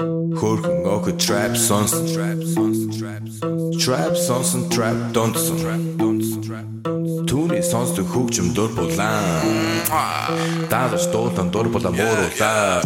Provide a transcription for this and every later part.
Хөрхөн охид trap сонсон trap сонсон trap сонсон trap сонсон trap донтсон trap донтсон trap Түүний сонсдог хөгжим дур булаан Даалж дуулан дур булаа мууруулаа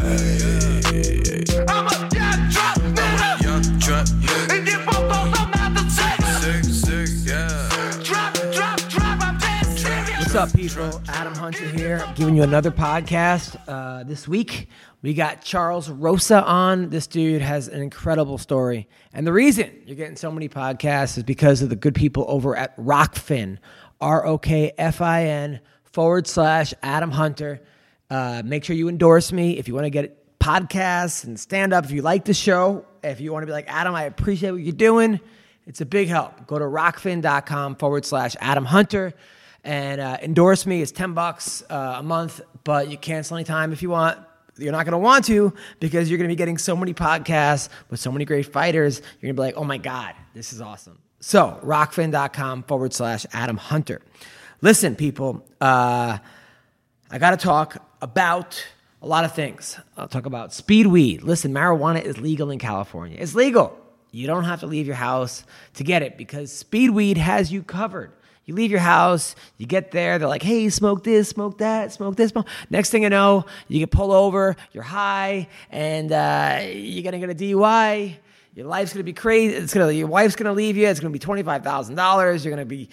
I'm a young trap nigga Young trap nigga And you both also not the same Sick, sick, yeah Trap, trap, trap, I'm dead serious What's up, people? Adam Hunter here, giving you another podcast. Uh, this week, we got Charles Rosa on. This dude has an incredible story. And the reason you're getting so many podcasts is because of the good people over at Rokfin, R O K F I N forward slash Adam Hunter. Uh, make sure you endorse me if you want to get podcasts and stand up. If you like the show, if you want to be like, Adam, I appreciate what you're doing, it's a big help. Go to rokfin.com forward slash Adam Hunter and uh, endorse me. It's 10 bucks uh, a month, but you cancel anytime if you want. You're not going to want to because you're going to be getting so many podcasts with so many great fighters. You're going to be like, oh my God, this is awesome. So, rokfin.com forward slash Adam Hunter. Listen, people, uh, I got to talk about a lot of things. I'll talk about speed weed. Listen, marijuana is legal in California. It's legal. You don't have to leave your house to get it because speed weed has you covered. You leave your house, you get there, they're like, hey, smoke this, smoke that, smoke this. Smoke. Next thing you know, you get pulled over, you're high, and uh, you're gonna get a DUI. Your life's gonna be crazy. It's gonna, your wife's gonna leave you. It's gonna be twenty five thousand dollars. You're gonna be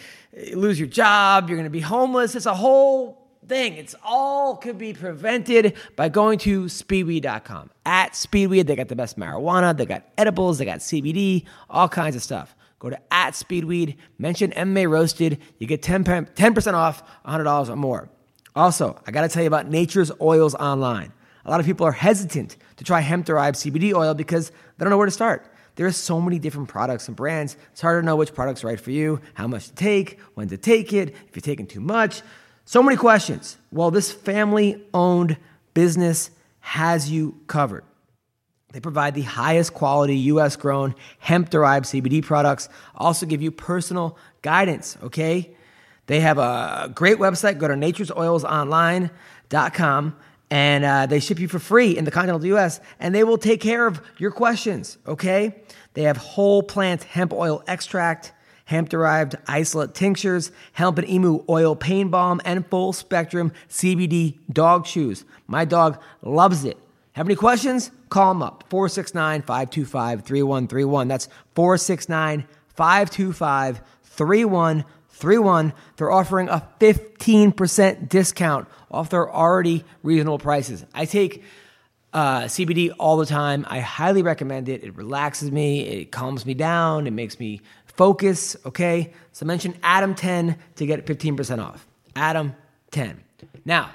lose your job. You're gonna be homeless. It's a whole thing. It's all could be prevented by going to speedweed.com. At Speedweed, they got the best marijuana, they got edibles, they got CBD, all kinds of stuff. Go to at Speedweed, mention MMA Roasted, you get 10, 10% off $100 or more. Also, I gotta tell you about Nature's Oils Online. A lot of people are hesitant to try hemp derived CBD oil because they don't know where to start. There are so many different products and brands. It's hard to know which product's right for you, how much to take, when to take it, if you're taking too much. So many questions. Well, this family owned business has you covered. They provide the highest quality US grown hemp derived CBD products, also give you personal guidance, okay? They have a great website. Go to naturesoilsonline.com and uh, they ship you for free in the continental US and they will take care of your questions, okay? They have whole plant hemp oil extract, hemp derived isolate tinctures, hemp and emu oil pain balm, and full spectrum CBD dog chews. My dog loves it. Have any questions? Call them up 469 525 3131. That's 469 525 3131. They're offering a 15% discount off their already reasonable prices. I take uh, CBD all the time. I highly recommend it. It relaxes me, it calms me down, it makes me focus. Okay, so mention Adam 10 to get 15% off. Adam 10. Now,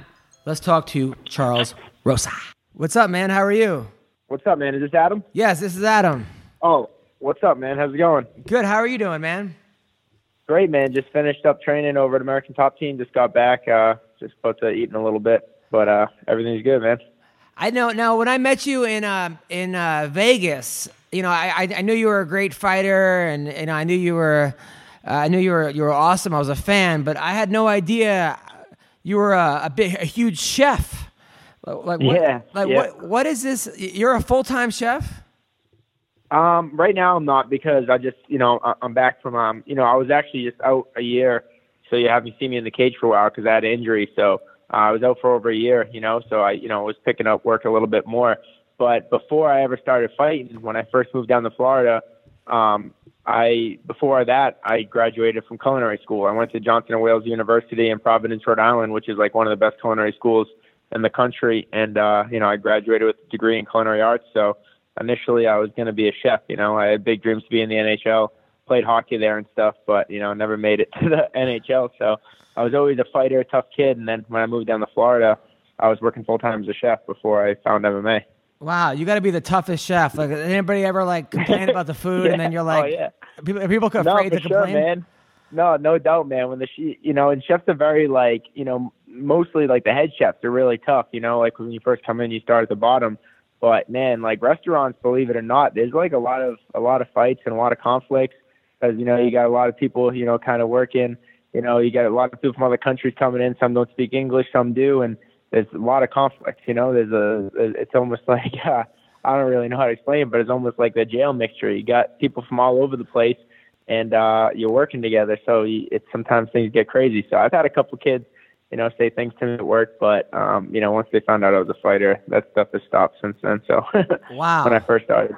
let's talk to Charles Rosa. What's up, man? How are you? What's up, man? Is this Adam? Yes, this is Adam. Oh, what's up, man? How's it going? Good. How are you doing, man? Great, man. Just finished up training over at American Top Team. Just got back. Uh, just about to eat in a little bit, but uh, everything's good, man. I know. Now, when I met you in uh, in uh, Vegas, you know, I, I, I knew you were a great fighter, and you know, I knew you were, uh, I knew you were you were awesome. I was a fan, but I had no idea you were a, a big, a huge chef. Like, what, Yeah, Like, yeah. what? What is this? You're a full time chef. Um, right now I'm not because I just, you know, I- I'm back from, um, you know, I was actually just out a year, so you haven't seen me in the cage for a while because I had an injury. So uh, I was out for over a year, you know, so I, you know, was picking up work a little bit more. But before I ever started fighting, when I first moved down to Florida, um, I before that I graduated from culinary school. I went to Johnson and Wales University in Providence, Rhode Island, which is like one of the best culinary schools in the country. And uh, you know, I graduated with a degree in culinary arts. So initially, I was going to be a chef. You know, I had big dreams to be in the NHL. Played hockey there and stuff, but you know, never made it to the NHL. So I was always a fighter, tough kid. And then when I moved down to Florida, I was working full time as a chef before I found MMA. Wow, you got to be the toughest chef. Like, anybody ever like complain about the food, and then you're like, oh, yeah. people, are people no, afraid for to sure, complain? man. No, no doubt, man. When the she, you know, and chefs are very like, you know, mostly like the head chefs are really tough. You know, like when you first come in, you start at the bottom. But man, like restaurants, believe it or not, there's like a lot of a lot of fights and a lot of conflicts because you know you got a lot of people, you know, kind of working. You know, you got a lot of people from other countries coming in. Some don't speak English, some do, and there's a lot of conflict. You know, there's a, it's almost like uh, I don't really know how to explain it, but it's almost like the jail mixture. You got people from all over the place and uh, you're working together. So you, it's sometimes things get crazy. So I've had a couple kids, you know, say things to me at work, but um, you know, once they found out I was a fighter, that stuff has stopped since then. So Wow. when I first started.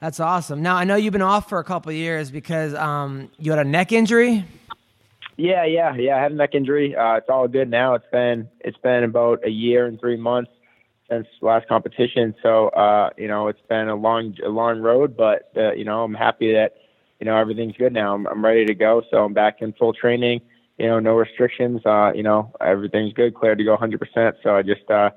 That's awesome. Now I know you've been off for a couple of years because um, you had a neck injury. Yeah, yeah, yeah. I had a neck injury. Uh, it's all good now. It's been it's been about a year and three months since last competition. So uh, you know, it's been a long a long road, but uh, you know, I'm happy that you know everything's good now. I'm, I'm ready to go. So I'm back in full training. You know, no restrictions. Uh, you know, everything's good, cleared to go 100%. So I just uh,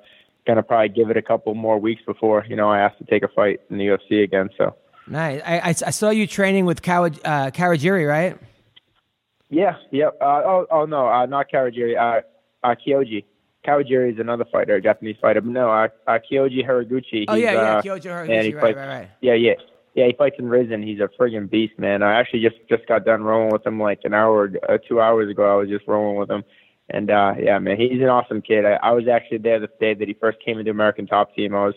gonna probably give it a couple more weeks before you know I ask to take a fight in the UFC again. So. Nice. I, I, I saw you training with Kawa, uh, Kawajiri, right? Yeah, yep. Uh, oh, oh no, uh, not Kawajiri. Uh, uh, Kyoji. Kawajiri is another fighter, a Japanese fighter. But no, uh, uh, Kyoji Horiguchi. Oh yeah, yeah, uh, Kyoji he right, fights- right, right. Yeah, yeah, yeah. He fights in Rizin. He's a friggin' beast, man. I actually just just got done rolling with him like an hour, uh, two hours ago. I was just rolling with him, and uh, yeah, man, he's an awesome kid. I, I was actually there the day that he first came into American Top Team. I was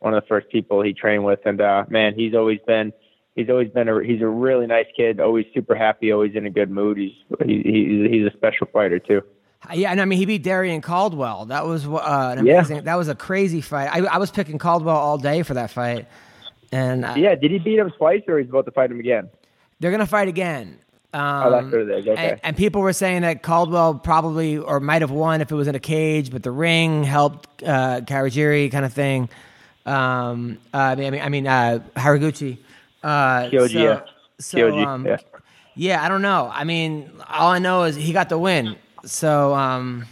one of the first people he trained with, and uh, man, he's always been he's always been a he's a really nice kid. Always super happy. Always in a good mood. He's he, he's he's a special fighter too. Yeah, and I mean he beat Darrion Caldwell. That was uh, an Yeah. That was a crazy fight. I, I was picking Caldwell all day for that fight, and uh, Yeah, did he beat him twice, or he's about to fight him again? they're gonna fight again. Um, Oh, that's what it is. Okay. And, and people were saying that Caldwell probably or might have won if it was in a cage, but the ring helped uh, Kawajiri kind of thing. Um, uh, I mean, I mean, I mean uh, Horiguchi. Uh, Kyoji, so, yeah. So, Kyoji, um, yeah. yeah, I don't know. I mean, all I know is he got the win. So, um,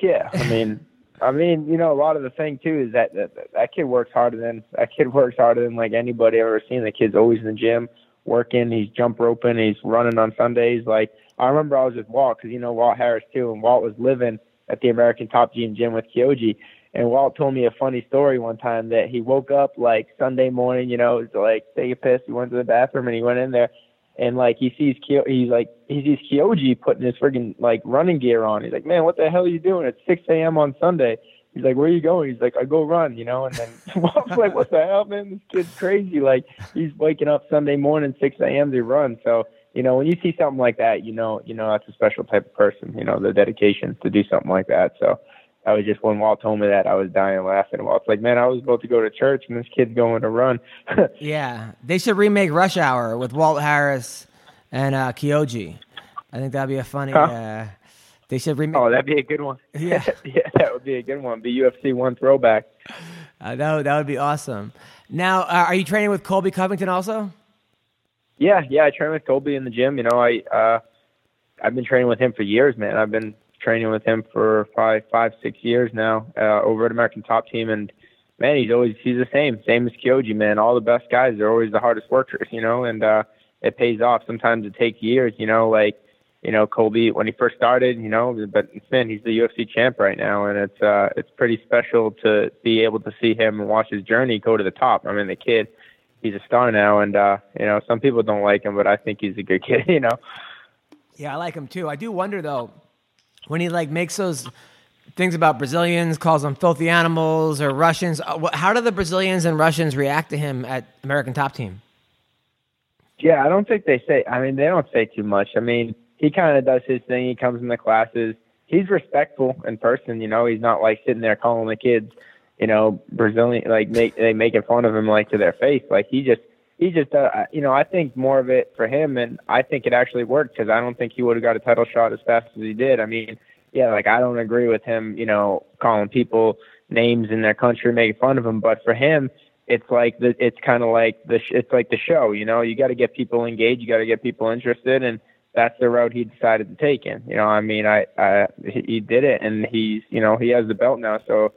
Yeah, I mean, I mean, you know, a lot of the thing too is that that, that kid works harder than that kid works harder than like anybody I've ever seen. The kid's always in the gym working. He's jump roping. He's running on Sundays. Like I remember, I was with Walt because you know Walt Harris too, and Walt was living at the American Top Team gym with Kyoji. And Walt told me a funny story one time that he woke up like Sunday morning, you know, to like take a piss. He went to the bathroom and he went in there and like he sees Kyo, he's like he sees Kyoji putting his friggin' like running gear on. He's like, man, what the hell are you doing at 6 a.m. on Sunday? He's like, where are you going? He's like, I go run, you know. And then Walt's like, what the hell, man? This kid's crazy. Like he's waking up Sunday morning 6 a.m. to run. So you know, when you see something like that, you know, you know that's a special type of person. You know, the dedication to do something like that. So. I was just when Walt told me that I was dying laughing. Walt's like, "Man, I was about to go to church and this kid's going to run." yeah, they should remake Rush Hour with Walt Harris and uh, Kyoji. I think that'd be a funny. Huh? Uh, they should remake. Oh, that'd be a good one. Yeah. yeah, that would be a good one. Be UFC one throwback. Uh, that would, that would be awesome. Now, uh, are you training with Colby Covington also? Yeah, yeah. I train with Colby in the gym. You know, I uh, I've been training with him for years, man. I've been training with him for five, five, six years now uh, over at American Top Team, and man, he's always he's the same, same as Kyoji, man. All the best guys are always the hardest workers, you know, and uh, it pays off. Sometimes it takes years, you know, like you know Colby when he first started, you know, but man, he's the UFC champ right now, and it's uh, it's pretty special to be able to see him and watch his journey go to the top. I mean, the kid, he's a star now, and uh, you know, some people don't like him, but I think he's a good kid, you know. Yeah, I like him too. I do wonder though, when he like makes those things about Brazilians, calls them filthy animals or Russians. uh, How do the Brazilians and Russians react to him at American Top Team? Yeah, I don't think they say. I mean, they don't say too much. I mean, he kind of does his thing. He comes in the classes. He's respectful in person. You know, he's not like sitting there calling the kids, you know, Brazilian like make they making fun of him like to their face. Like he just he just uh, you know I think more of it for him, and I think it actually worked because I don't think he would have got a title shot as fast as he did. I mean, yeah, like I don't agree with him, you know, calling people names in their country, making fun of them, but for him it's like the it's kind of like the sh- it's like the show you know you got to get people engaged you got to get people interested and that's the route he decided to take in you know i mean i i he he did it and he's you know he has the belt now so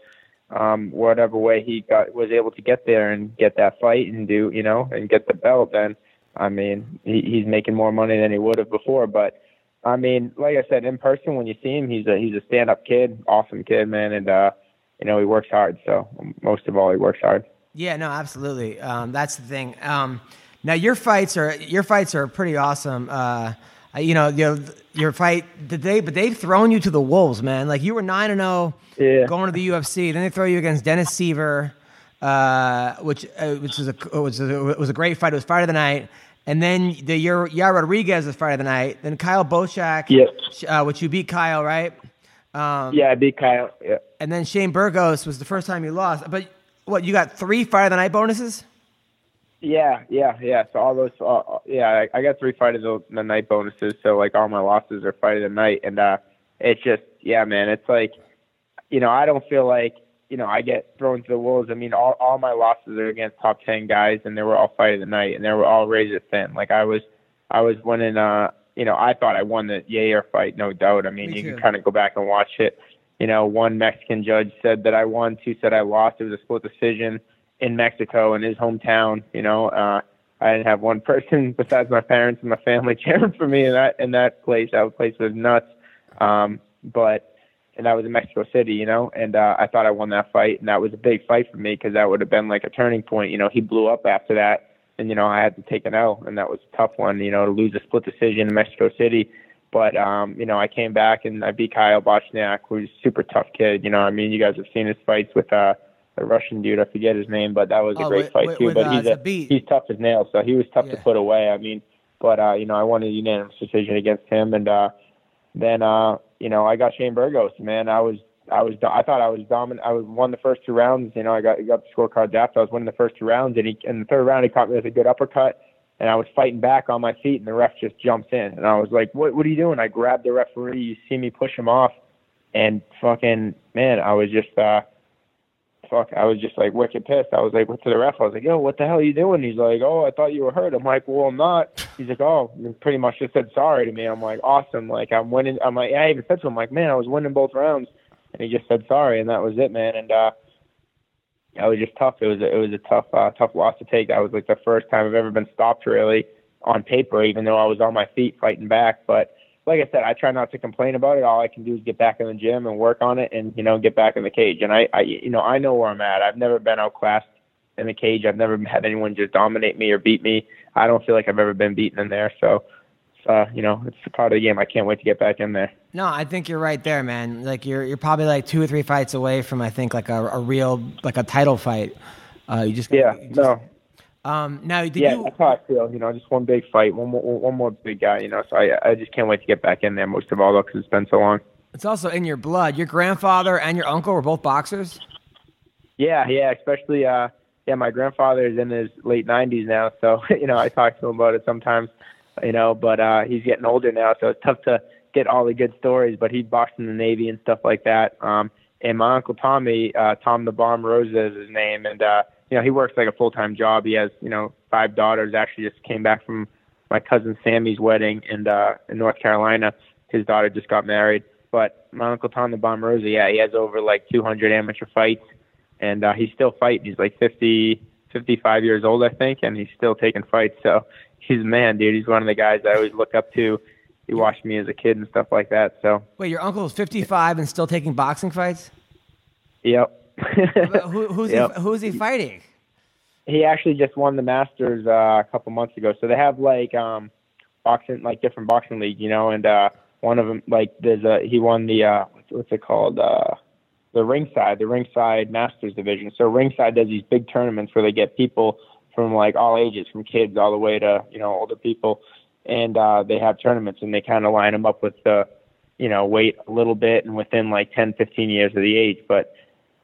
um, whatever way he got was able to get there and get that fight and do you know and get the belt, then I mean he, he's making more money than he would have before. But I mean, like I said, in person when you see him, he's a he's a stand up kid, awesome kid, man, and uh, you know he works hard. So most of all, he works hard. Yeah, no, absolutely. Um, that's the thing. Um, now your fights are your fights are pretty awesome. Uh, you know, your your fight did they but they've thrown you to the wolves, man. Like you were nine and zero going to the UFC, then they throw you against Dennis Siver, uh, which uh, which was a was a, was a great fight. It was fight of the night. And then the your Yair Rodriguez was fight of the night. Then Kyle Bochniak, Yep. uh, which you beat Kyle, right? Um, Yeah, I beat Kyle. Yeah. And then Shane Burgos was the first time you lost. But what you got three fight of the night bonuses? Yeah, yeah, yeah. So all those, uh, yeah, I, I got three fight of the, the night bonuses. So like all my losses are fight of the night, and uh, it's just, yeah, man. It's like, you know, I don't feel like, you know, I get thrown to the wolves. I mean, all all my losses are against top ten guys, and they were all fight of the night, and they were all razor thin. Like I was, I was winning. Uh, you know, I thought I won the Yair fight, no doubt. I mean, Me you too. can kind of go back and watch it. You know, one Mexican judge said that I won, two said I lost. It was a split decision in Mexico in his hometown. You know, uh, I didn't have one person besides my parents and my family cheering for me in that in that place. That place was nuts. Um, but and that was in Mexico City, you know, and uh, I thought I won that fight, and that was a big fight for me because that would have been like a turning point. You know, he blew up after that, and you know I had to take an L, and that was a tough one. You know, to lose a split decision in Mexico City. But um, you know, I came back and I beat Kyle Bochniak, who's a super tough kid. You know, I mean, you guys have seen his fights with uh, the Russian dude. I forget his name, but that was a Oh, great with- fight with- too. with, but uh, he's a, Zabit. he's tough as nails, so he was tough Yeah. to put away. I mean, but uh, you know, I won a unanimous decision against him, and uh, then uh, you know, I got Shane Burgos. Man, I was I was I thought I was dominant. I was won the first two rounds. You know, I got I got the scorecards after. I was winning the first two rounds, and he in the third round he caught me with a good uppercut, and I was fighting back on my feet, and the ref just jumps in, and I was like, "What What are you doing?" I grabbed the referee. You see me push him off, and fucking man, I was just uh, fuck, I was just like wicked pissed. I was like, went to the ref. I was like, "Yo, what the hell are you doing?" He's like, "Oh, I thought you were hurt." I'm like, "Well, I'm not." He's like, "Oh," pretty much just said sorry to me. I'm like, "Awesome!" Like I'm winning. I'm like, I even said to him, like, "Man, I was winning both rounds," and he just said sorry, and that was it, man. And uh, it was just tough. It was a, it was a tough uh, tough loss to take. That was like the first time I've ever been stopped really on paper, even though I was on my feet fighting back. But like I said, I try not to complain about it. All I can do is get back in the gym and work on it, and you know, get back in the cage. And I, I you know, I know where I'm at. I've never been outclassed in the cage. I've never had anyone just dominate me or beat me. I don't feel like I've ever been beaten in there. So, uh, you know, it's a part of the game. I can't wait to get back in there. No, I think you're right there, man. Like you're you're probably like two or three fights away from I think like a, a real like a title fight. Uh, you just Yeah, you just- no, Um, now did yeah, you? that's how I feel. You know, just one big fight, one more, one more big guy. You know, so I, I just can't wait to get back in there. Most of all, though, because it's been so long. It's also in your blood. Your grandfather and your uncle were both boxers. Yeah, yeah, especially uh yeah, my grandfather is in his late 90s now, so you know, I talk to him about it sometimes, you know, but uh he's getting older now, so it's tough to get all the good stories, but he boxed in the Navy and stuff like that. Um and my uncle Tommy, uh Tom the Bomb Rosa is his name and uh you know, he works like a full-time job. He has, you know, five daughters. Actually just came back from my cousin Sammy's wedding in uh in North Carolina. His daughter just got married. But my uncle Tom the Bomb Rosa, yeah, he has over like 200 amateur fights and uh, he's still fighting. He's like 50, 55 years old, I think, and he's still taking fights. So he's a man, dude. He's one of the guys I always look up to. He watched me as a kid and stuff like that. So, Wait, your uncle is 55 and still taking boxing fights. yep. Who, who's Yep. he, who's he fighting? he actually just won the Masters uh, a couple months ago. So they have like um, boxing, like different boxing league, you know, and uh, one of them, like there's a he won the uh, what's, what's it called? Uh, the ringside, the ringside Masters division. So ringside does these big tournaments where they get people from like all ages, from kids all the way to you know older people, and uh, they have tournaments and they kind of line them up with the you know weight a little bit and within like 10, 15 years of the age. But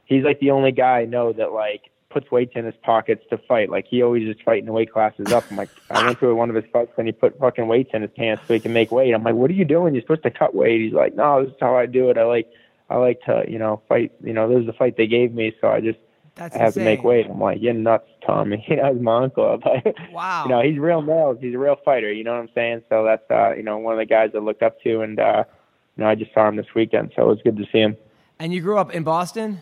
he's like the only guy I know that like puts weights in his pockets to fight. Like he always is fighting the weight classes up. I'm like, I went to one of his fights and he put fucking weights in his pants so he can make weight. I'm like, what are you doing? You're supposed to cut weight. He's like, no, this is how I do it. I like, I like to, you know, fight. You know, this is the fight they gave me, so I just That's I have to make weight. I'm like, you're nuts, Tommy. That was my uncle. But, Wow. You know, he's real nails. He's a real fighter. You know what I'm saying? So that's, uh, you know, one of the guys I looked up to, and, uh, you know, I just saw him this weekend, so it was good to see him. And you grew up in Boston.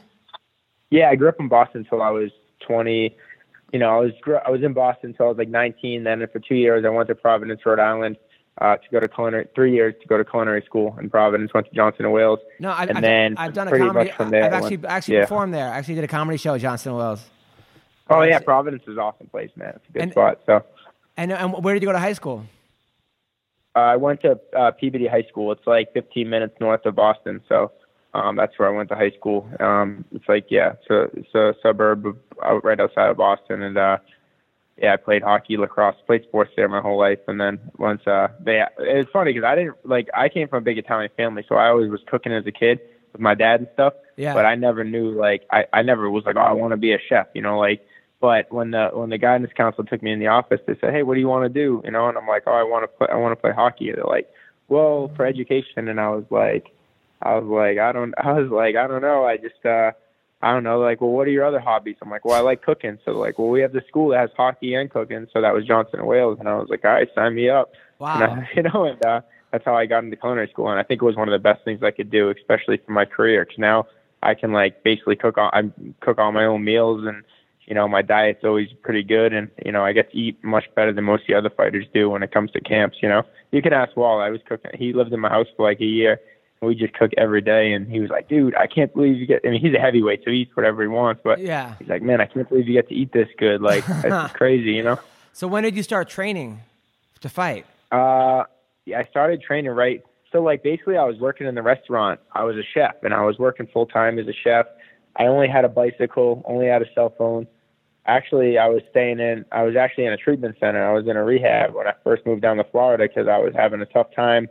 Yeah, I grew up in Boston until I was 20. You know, I was gr- I was in Boston until I was like 19. Then for two years, I went to Providence, Rhode Island, uh, to go to culinary. Three years to go to culinary school in Providence. Went to Johnson and Wales. No, I've, and I've, then I've done a comedy. much from there, I've actually went- actually yeah. performed there. I actually did a comedy show at Johnson and Wales. Oh yeah, Providence is an awesome place, man. It's a good And- spot. So And and where did you go to high school? uh, I went to uh, Peabody High School. It's like 15 minutes north of Boston. So um, that's where I went to high school. Um, it's like yeah, it's a, it's a suburb of, out right outside of Boston, and uh, yeah, I played hockey, lacrosse, played sports there my whole life. And then once uh, they, it's funny because I didn't like I came from a big Italian family, so I always was cooking as a kid with my dad and stuff. Yeah. But I never knew like I I never was like oh I want to be a chef, you know like. But when the when the guidance counselor took me in the office, they said, "Hey, what do you want to do?" You know, and I'm like, "Oh, I want to play. I want to play hockey." They're like, "Well, for education," and I was like, I was like, I don't, I was like, I don't know. I just, uh, I don't know. Like, well, what are your other hobbies? I'm like, well, I like cooking. So like, well, we have the school that has hockey and cooking. So that was Johnson and Wales, and I was like, all right, sign me up. Wow. And I, you know, and uh, that's how I got into culinary school, and I think it was one of the best things I could do, especially for my career. Because now I can like basically cook all, I cook all my own meals, and you know, my diet's always pretty good, and you know, I get to eat much better than most of the other fighters do when it comes to camps. You know, you can ask Walt. I was cooking. He lived in my house for like a year. We just cook every day, and he was like, "Dude, I can't believe you get." I mean, he's a heavyweight, so he eats whatever he wants. But Yeah. he's like, "Man, I can't believe you get to eat this good. Like, it's crazy, you know." So when did you start training to fight? Uh, yeah, I started training right. So like basically, I was working in the restaurant. I was a chef, and I was working full time as a chef. I only had a bicycle, only had a cell phone. Actually, I was staying in. I was actually in a treatment center. I was in a rehab when I first moved down to Florida because I was having a tough time.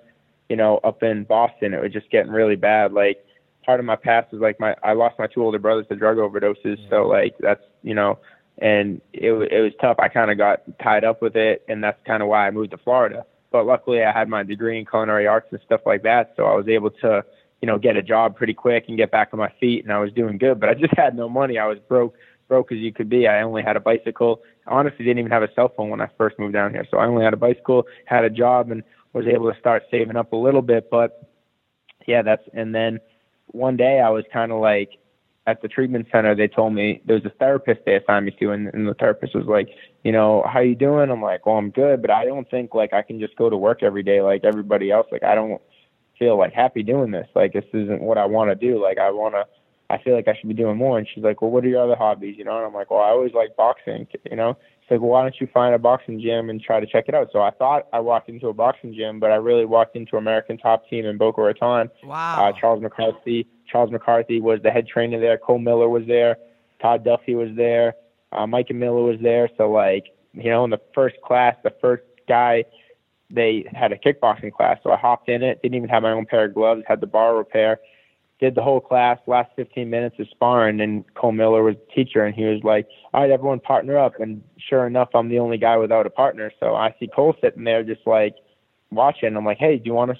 You know, up in Boston, it was just getting really bad. Like part of my past is like my I lost my two older brothers to drug overdoses. So like that's you know, and it it was tough. I kind of got tied up with it, and that's kind of why I moved to Florida. But luckily, I had my degree in culinary arts and stuff like that, so I was able to you know get a job pretty quick and get back on my feet, and I was doing good. But I just had no money. I was broke broke as you could be. I only had a bicycle. I honestly didn't even have a cell phone when I first moved down here. So I only had a bicycle, had a job, and was able to start saving up a little bit. But yeah, that's and then one day I was kind of like at the treatment center. They told me there was a therapist they assigned me to, and, and the therapist was like, you know, how you doing? I'm like, well, I'm good, but I don't think like I can just go to work every day like everybody else. Like I don't feel like happy doing this. Like this isn't what I want to do. Like I want to. I feel like I should be doing more. And she's like, well, what are your other hobbies? You know, and I'm like, well, I always like boxing. You know, she's like, well, why don't you find a boxing gym and try to check it out? So I thought I walked into a boxing gym, but I really walked into American Top Team in Boca Raton. Wow. Uh, Charles McCarthy. Charles McCarthy was the head trainer there. Cole Miller was there. Todd Duffy was there. Uh, Micah Miller was there. So like, you know, in the first class, the first guy, they had a kickboxing class. So I hopped in it. Didn't even have my own pair of gloves. Had the bar repair. Did the whole class. Last 15 minutes of sparring, and Cole Miller was the teacher, and he was like, "All right, everyone, partner up." And sure enough, I'm the only guy without a partner. So I see Cole sitting there, just like watching. I'm like, "Hey, do you want to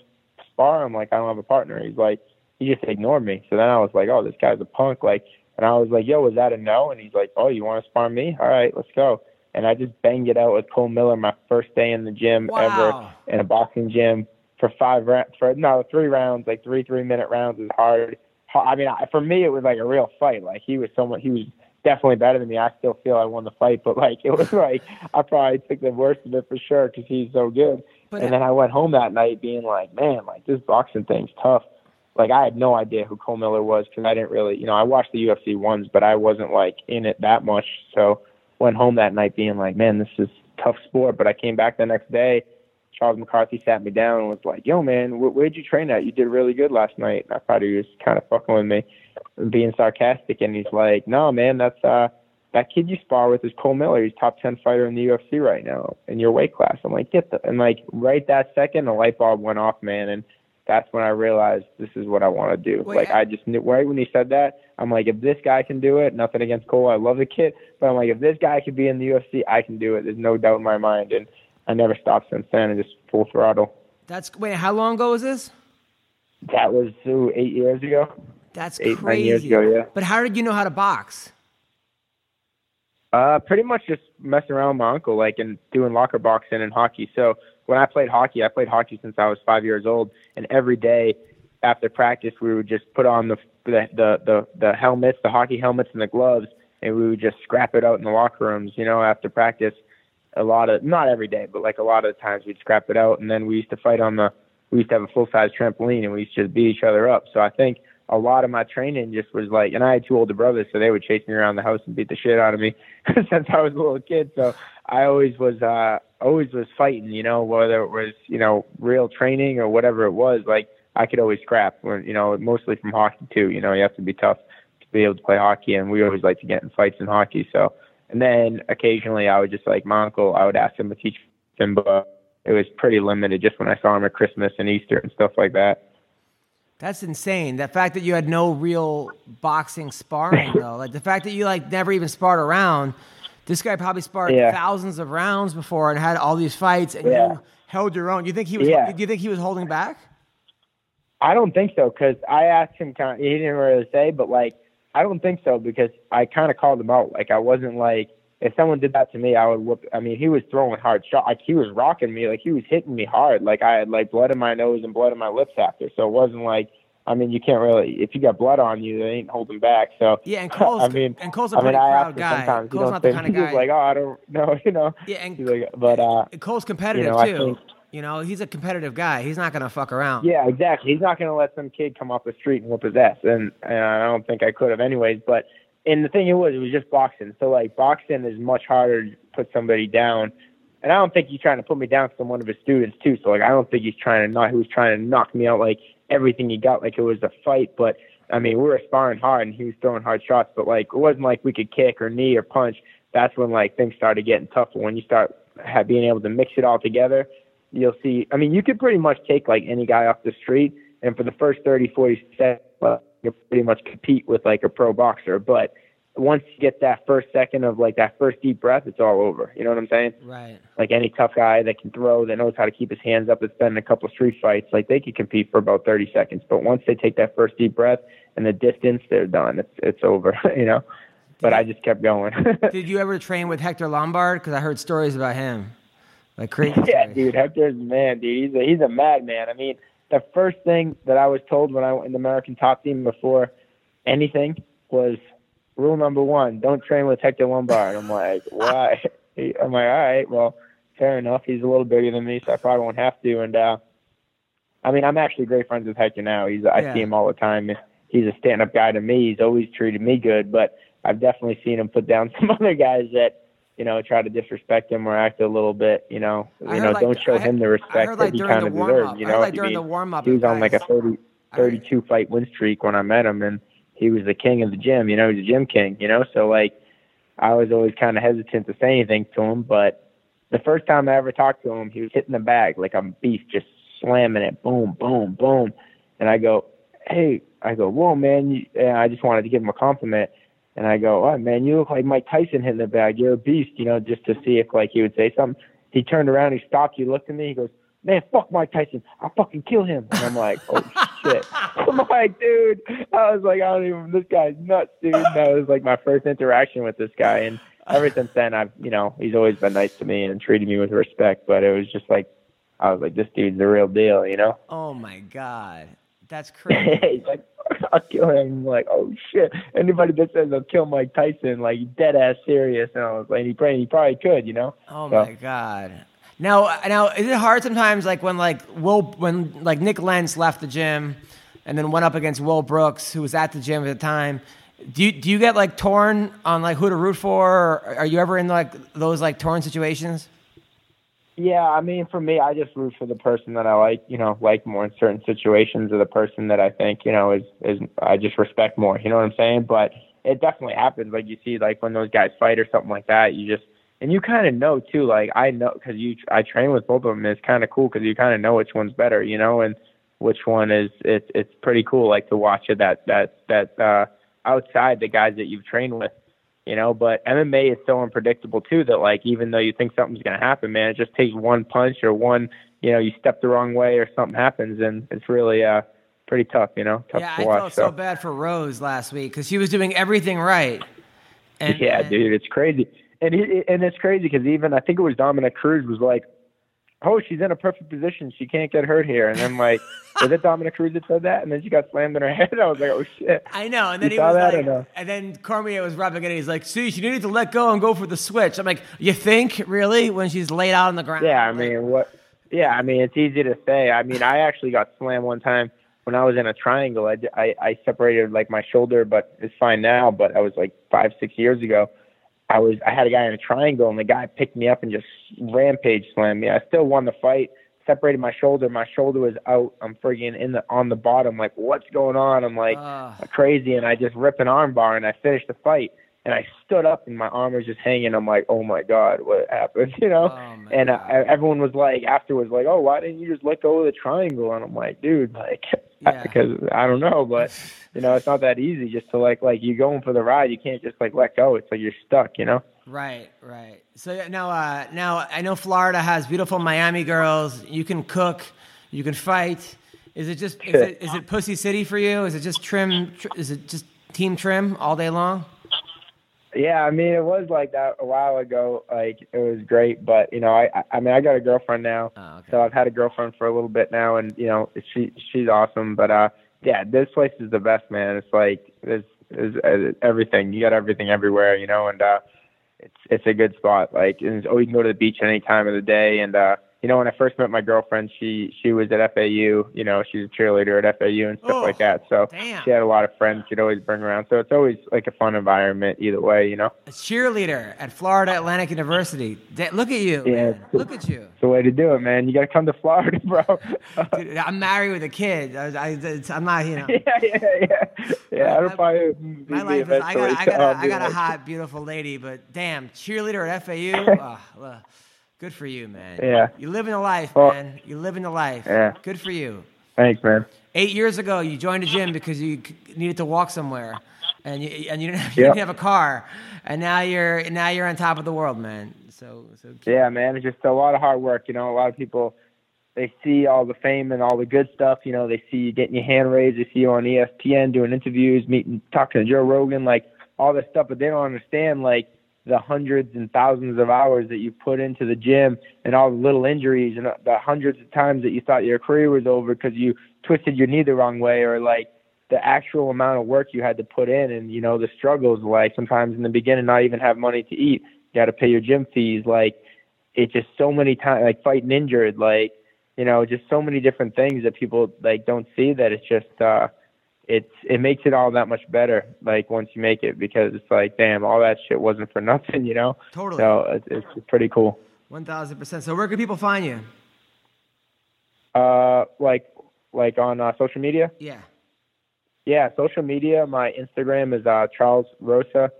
spar?" I'm like, "I don't have a partner." He's like, he just ignored me. So then I was like, "Oh, this guy's a punk." Like, and I was like, "Yo, was that a no?" And he's like, "Oh, you want to spar me? All right, let's go." And I just banged it out with Cole Miller my first day in the gym Wow. ever in a boxing gym for five rounds for no three rounds like three three minute rounds is hard. Ha- I mean, I, for me it was like a real fight. Like he was someone he was definitely better than me. I still feel I won the fight, but like it was like I probably took the worst of it for sure because he's so good. But- and then I went home that night being like, man, like this boxing thing's tough. Like I had no idea who Cole Miller was because I didn't really, you know, I watched the UFC ones, but I wasn't like in it that much. So went home that night being like, man, this is tough sport. But I came back the next day. Charles McCarthy sat me down and was like, "Yo, man, wh- where'd you train at? You did really good last night." And I thought he was kind of fucking with me, being sarcastic. And he's like, "No, man, that's uh, that kid you spar with is Cole Miller. He's top ten fighter in the UFC right now in your weight class." I'm like, "Get the," and like right that second, a light bulb went off, man, and that's when I realized this is what I want to do. Wait, like I- I just knew right when he said that, I'm like, if this guy can do it, nothing against Cole, I love the kid, but I'm like, if this guy could be in the UFC, I can do it. There's no doubt in my mind, and I never stopped since then, and just full throttle. That's wait. How long ago was this? That was ooh, eight years ago. That's Eight, nine crazy. years ago, yeah. But how did you know how to box? Uh, pretty much just messing around with my uncle, like and doing locker boxing and hockey. So when I played hockey, I played hockey since I was five years old, and every day after practice, we would just put on the the the the, the helmets, the hockey helmets, and the gloves, and we would just scrap it out in the locker rooms. You know, after practice, a lot of not every day, but like a lot of the times we'd scrap it out, and then we used to fight on the. We used to have a full size trampoline, and we used to beat each other up. So I think a lot of my training just was like, and I had two older brothers, so they would chase me around the house and beat the shit out of me since I was a little kid. So I always was, uh, always was fighting, you know, whether it was, you know, real training or whatever it was. Like I could always scrap, you know, mostly from hockey too. You know, you have to be tough to be able to play hockey, and we always like to get in fights in hockey. So, and then occasionally I would just like my uncle, I would ask him to teach him, but it was pretty limited just when I saw him at Christmas and Easter and stuff like that. That's insane. The fact that you had no real boxing sparring though, like the fact that you like never even sparred around. This guy probably sparred Yeah. thousands of rounds before and had all these fights, and Yeah. you held your own. You think he was? Yeah. Do you think he was holding back? I don't think so because I asked him. Kind he didn't really say, but like I don't think so because I kind of called him out. Like I wasn't like if someone did that to me, I would whoop. I mean, he was throwing hard shots. Like he was rocking me. Like he was hitting me hard. Like I had like blood in my nose and blood in my lips after. So it wasn't like. I mean, you can't really. If you got blood on you, they ain't holding back. So Yeah, and Cole's- I mean, and Cole's a I mean, pretty I proud guy. Sometimes Cole's not the kind of guy- like, oh, I don't know, you know. Yeah, and- He's like, but uh, Cole's competitive I too. think- you know, he's a competitive guy. He's not gonna fuck around. Yeah, exactly. He's not going to let some kid come off the street and whoop his ass, and, and I don't think I could have anyways. But and the thing it was, it was just boxing. So like boxing is much harder to put somebody down, and I don't think he's trying to put me down I'm one of his students too. So like I don't think he's trying to not. He was trying to knock me out like everything he got, like it was a fight. But I mean, we were sparring hard, and he was throwing hard shots. But like it wasn't like we could kick or knee or punch. That's when like things started getting tougher. When you start being able to mix it all together you'll see. I mean, you could pretty much take like any guy off the street, and for the first 30, 40 seconds, well, you pretty much compete with like a pro boxer. But once you get that first second of like that first deep breath, it's all over. You know what I'm saying? Right. Like any tough guy that can throw, that knows how to keep his hands up, that's been in a couple of street fights, like they could compete for about 30 seconds. But once they take that first deep breath and the distance, they're done. It's it's over. You know. But I just kept going. Did you ever train with Hector Lombard? Because I heard stories about him, like crazy. yeah, dude, Hector's a man, dude. He's a he's a madman. I mean, the first thing that I was told when I went in the American top team before anything was rule number one: don't train with Hector Lombard. I'm like, why? I'm like, all right, well, fair enough. He's a little bigger than me, so I probably won't have to. And uh, I mean, I'm actually great friends with Hector now. He's I Yeah. see him all the time. He's a stand-up guy to me. He's always treated me good, but I've definitely seen him put down some other guys that you know try to disrespect him or act a little bit. You know, I you know, like, don't show him the respect heard, that like, he kind of deserves. You know, like, during mean, the warm-up he was on like a guys- 30, 32 fight win streak when I met him, and he was the king of the gym. You know, he's a gym king. You know, so like I was always kind of hesitant to say anything to him, but the first time I ever talked to him, he was hitting the bag like a beast, just slamming it, boom, boom, boom, and I go, hey, I go, whoa, man, you, and I just wanted to give him a compliment. And I go, oh man, you look like Mike Tyson hitting the bag. You're a beast, you know, just to see if like he would say something. He turned around, he stopped, he looked at me, he goes, man, fuck Mike Tyson. I'll fucking kill him. And I'm like, oh shit. I'm like, dude, I was like, I don't even, this guy's nuts, dude. That was like my first interaction with this guy. And ever since then, I've, you know, he's always been nice to me and treated me with respect. But it was just like, I was like, this dude's the real deal, you know? Oh my god, that's crazy. Like, I'll kill him. I'm like, oh shit. Anybody that says I'll kill Mike Tyson, like dead ass serious. And I was like, he probably, he probably could, you know? Oh So- my god. Now, now, is it hard sometimes, like when like Will, when like Nik Lentz left the gym, and then went up against Will Brooks, who was at the gym at the time? Do you, do you get like torn on like who to root for? Or are you ever in like those like torn situations? Yeah, I mean, for me, I just root for the person that I like, you know, like more in certain situations, or the person that I think, you know, is is I just respect more. You know what I'm saying? But it definitely happens. Like you see, like when those guys fight or something like that, you just and you kind of know too. Like I know because you, I train with both of them. It's kind of cool because you kind of know which one's better, you know, and which one is. It's it's pretty cool, like to watch it that that that uh outside the guys that you've trained with you know. But MMA is so unpredictable too that like even though you think something's gonna happen, man, it just takes one punch or one, you know, you step the wrong way or something happens, and it's really uh pretty tough, you know, tough yeah, to I watch. felt so bad for Rose last week because she was doing everything right. And, yeah, and- dude, it's crazy, and he, and it's crazy because even I think it was Dominick Cruz was like, oh, she's in a perfect position. She can't get hurt here. And then like, was it Dominick Cruz that said that? And then she got slammed in her head. I was like, oh shit. I know. And then You he was like, no? and then Cormier was rubbing it. He's like, see, she needed to let go and go for the switch. I'm like, you think really when she's laid out on the ground? Yeah, I mean, what? Yeah, I mean, it's easy to say. I mean, I actually got slammed one time when I was in a triangle. I, I, I separated like my shoulder, but it's fine now. But I was like five, six years ago. I was I had a guy in a triangle, and the guy picked me up and just rampage slammed me. I still won the fight. Separated my shoulder. My shoulder was out. I'm friggin' in the on the bottom. Like, what's going on? I'm like Ugh. crazy, and I just rip an arm bar, and I finish the fight. And I stood up, and my arm was just hanging. I'm like, oh my god, what happened? You know? Oh, and uh, God. everyone was like, afterwards, like, oh, why didn't you just let go of the triangle? And I'm like, dude, like, Yeah. because I don't know, but you know, it's not that easy just to like, like you going for the ride, you can't just like let go. It's like you're stuck, you know? Right, right. So now, uh, now I know Florida has beautiful Miami girls. You can cook, you can fight. Is it just is it, is it Pussy City for you? Is it just trim? Tr- is it just team trim all day long? Yeah, I mean, it was like that a while ago. Like it was great, but you know, I, I- mean, I got a girlfriend now, Oh, okay. so I've had a girlfriend for a little bit now, and you know, she she's awesome. But uh, yeah, this place is the best, man. It's like there's there's everything. You got everything everywhere, you know, and uh, it's it's a good spot. Like, and, oh, you can go to the beach any time of the day, and uh, you know, when I first met my girlfriend, she she was at FAU. You know, she's a cheerleader at FAU and stuff Oh, like that. So damn. she had a lot of friends she'd always bring around. So it's always like a fun environment either way, you know. A cheerleader at Florida Atlantic University. Look at you. Yeah, man. Look at you. It's the way to do it, man. You got to come to Florida, bro. Dude, I'm married with a kid. I, I, it's, I'm not, you know. yeah, yeah, yeah. Yeah, I My- don't probably My be life is, I got, I got, I'll a, I got a hot, beautiful lady, but damn, cheerleader at FAU. oh, good for you, man. Yeah. You're living the life, Well- man. You're living the life. Yeah. Good for you. Thanks, man. Eight years ago, you joined a gym because you needed to walk somewhere, and you and you didn't, have, you Yep. didn't have a car, and now you're now you're on top of the world, man. So so Yeah, man. It's just a lot of hard work. You know, a lot of people they see all the fame and all the good stuff. You know, they see you getting your hand raised. They see you on ESPN doing interviews, meeting, talking to Joe Rogan, like all this stuff. But they don't understand like the hundreds and thousands of hours that you put into the gym and all the little injuries and the hundreds of times that you thought your career was over because you twisted your knee the wrong way or like the actual amount of work you had to put in and you know the struggles like sometimes in the beginning not even have money to eat you got to pay your gym fees like it's just so many times like fighting injured like you know just so many different things that people like don't see that it's just uh it's it makes it all that much better like once you make it because it's like damn all that shit wasn't for nothing you know Totally. so it's, it's pretty cool one thousand percent. So where can people find you? uh like like on uh, social media Yeah. Yeah, social media. My Instagram is uh, Charles Rosa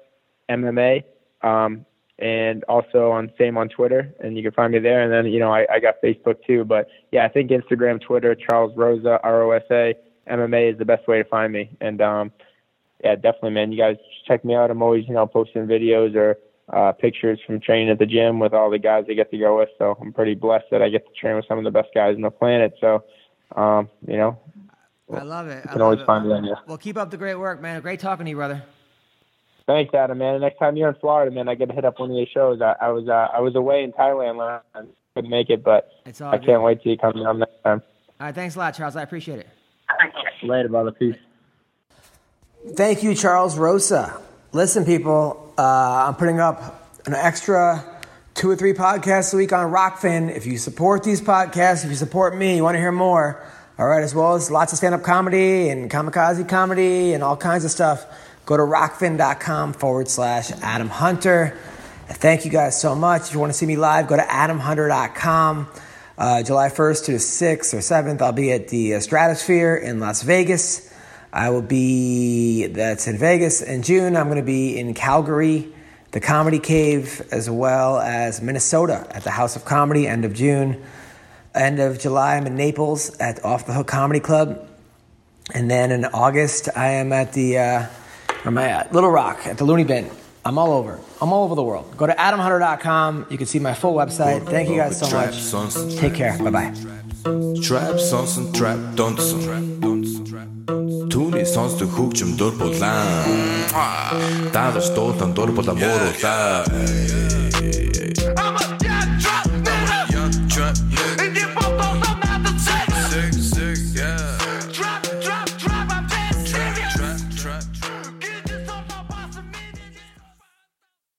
MMA, um, and also on same on Twitter, and you can find me there. And then you know I, I got Facebook too, but yeah, I think Instagram, Twitter, Charles Rosa R O S A MMA is the best way to find me. And um, yeah, definitely, man. You guys check me out. I'm always you know posting videos or uh, pictures from training at the gym with all the guys I get to go with. So I'm pretty blessed that I get to train with some of the best guys on the planet. So um, you know, I love it. you I can always it. find me on you. Well, keep up the great work, man. Great talking to you, brother. Thanks, Adam. Man, next time you're in Florida, man, I get to hit up one of your shows. I, I was uh, I was away in Thailand last time, couldn't make it, but It's all I can't wait till you come down next time. All right, thanks a lot, Charles. I appreciate it. Later, brother. Peace. Thank you, Charles Rosa. Listen, people, uh, I'm putting up an extra two or three podcasts a week on Rokfin. If you support these podcasts, if you support me, you want to hear more, all right, as well as lots of stand up comedy and kamikaze comedy and all kinds of stuff, go to rokfin.com forward slash Adam Hunter. Thank you guys so much. If you want to see me live, go to adamhunter.com. Uh, July 1st to the 6th or 7th, I'll be at the uh, Stratosphere in Las Vegas. I will be, that's in Vegas. In June, I'm going to be in Calgary, the Comedy Cave, as well as Minnesota at the House of Comedy, end of June. End of July, I'm in Naples at Off the Hook Comedy Club. And then in August, I am at the, uh, I at? Little Rock at the Looney Bin. I'm all over. I'm all over the world. Go to adamhunter.com. You can see my full website. Thank you guys so much. Take care. Bye bye. Trap and trap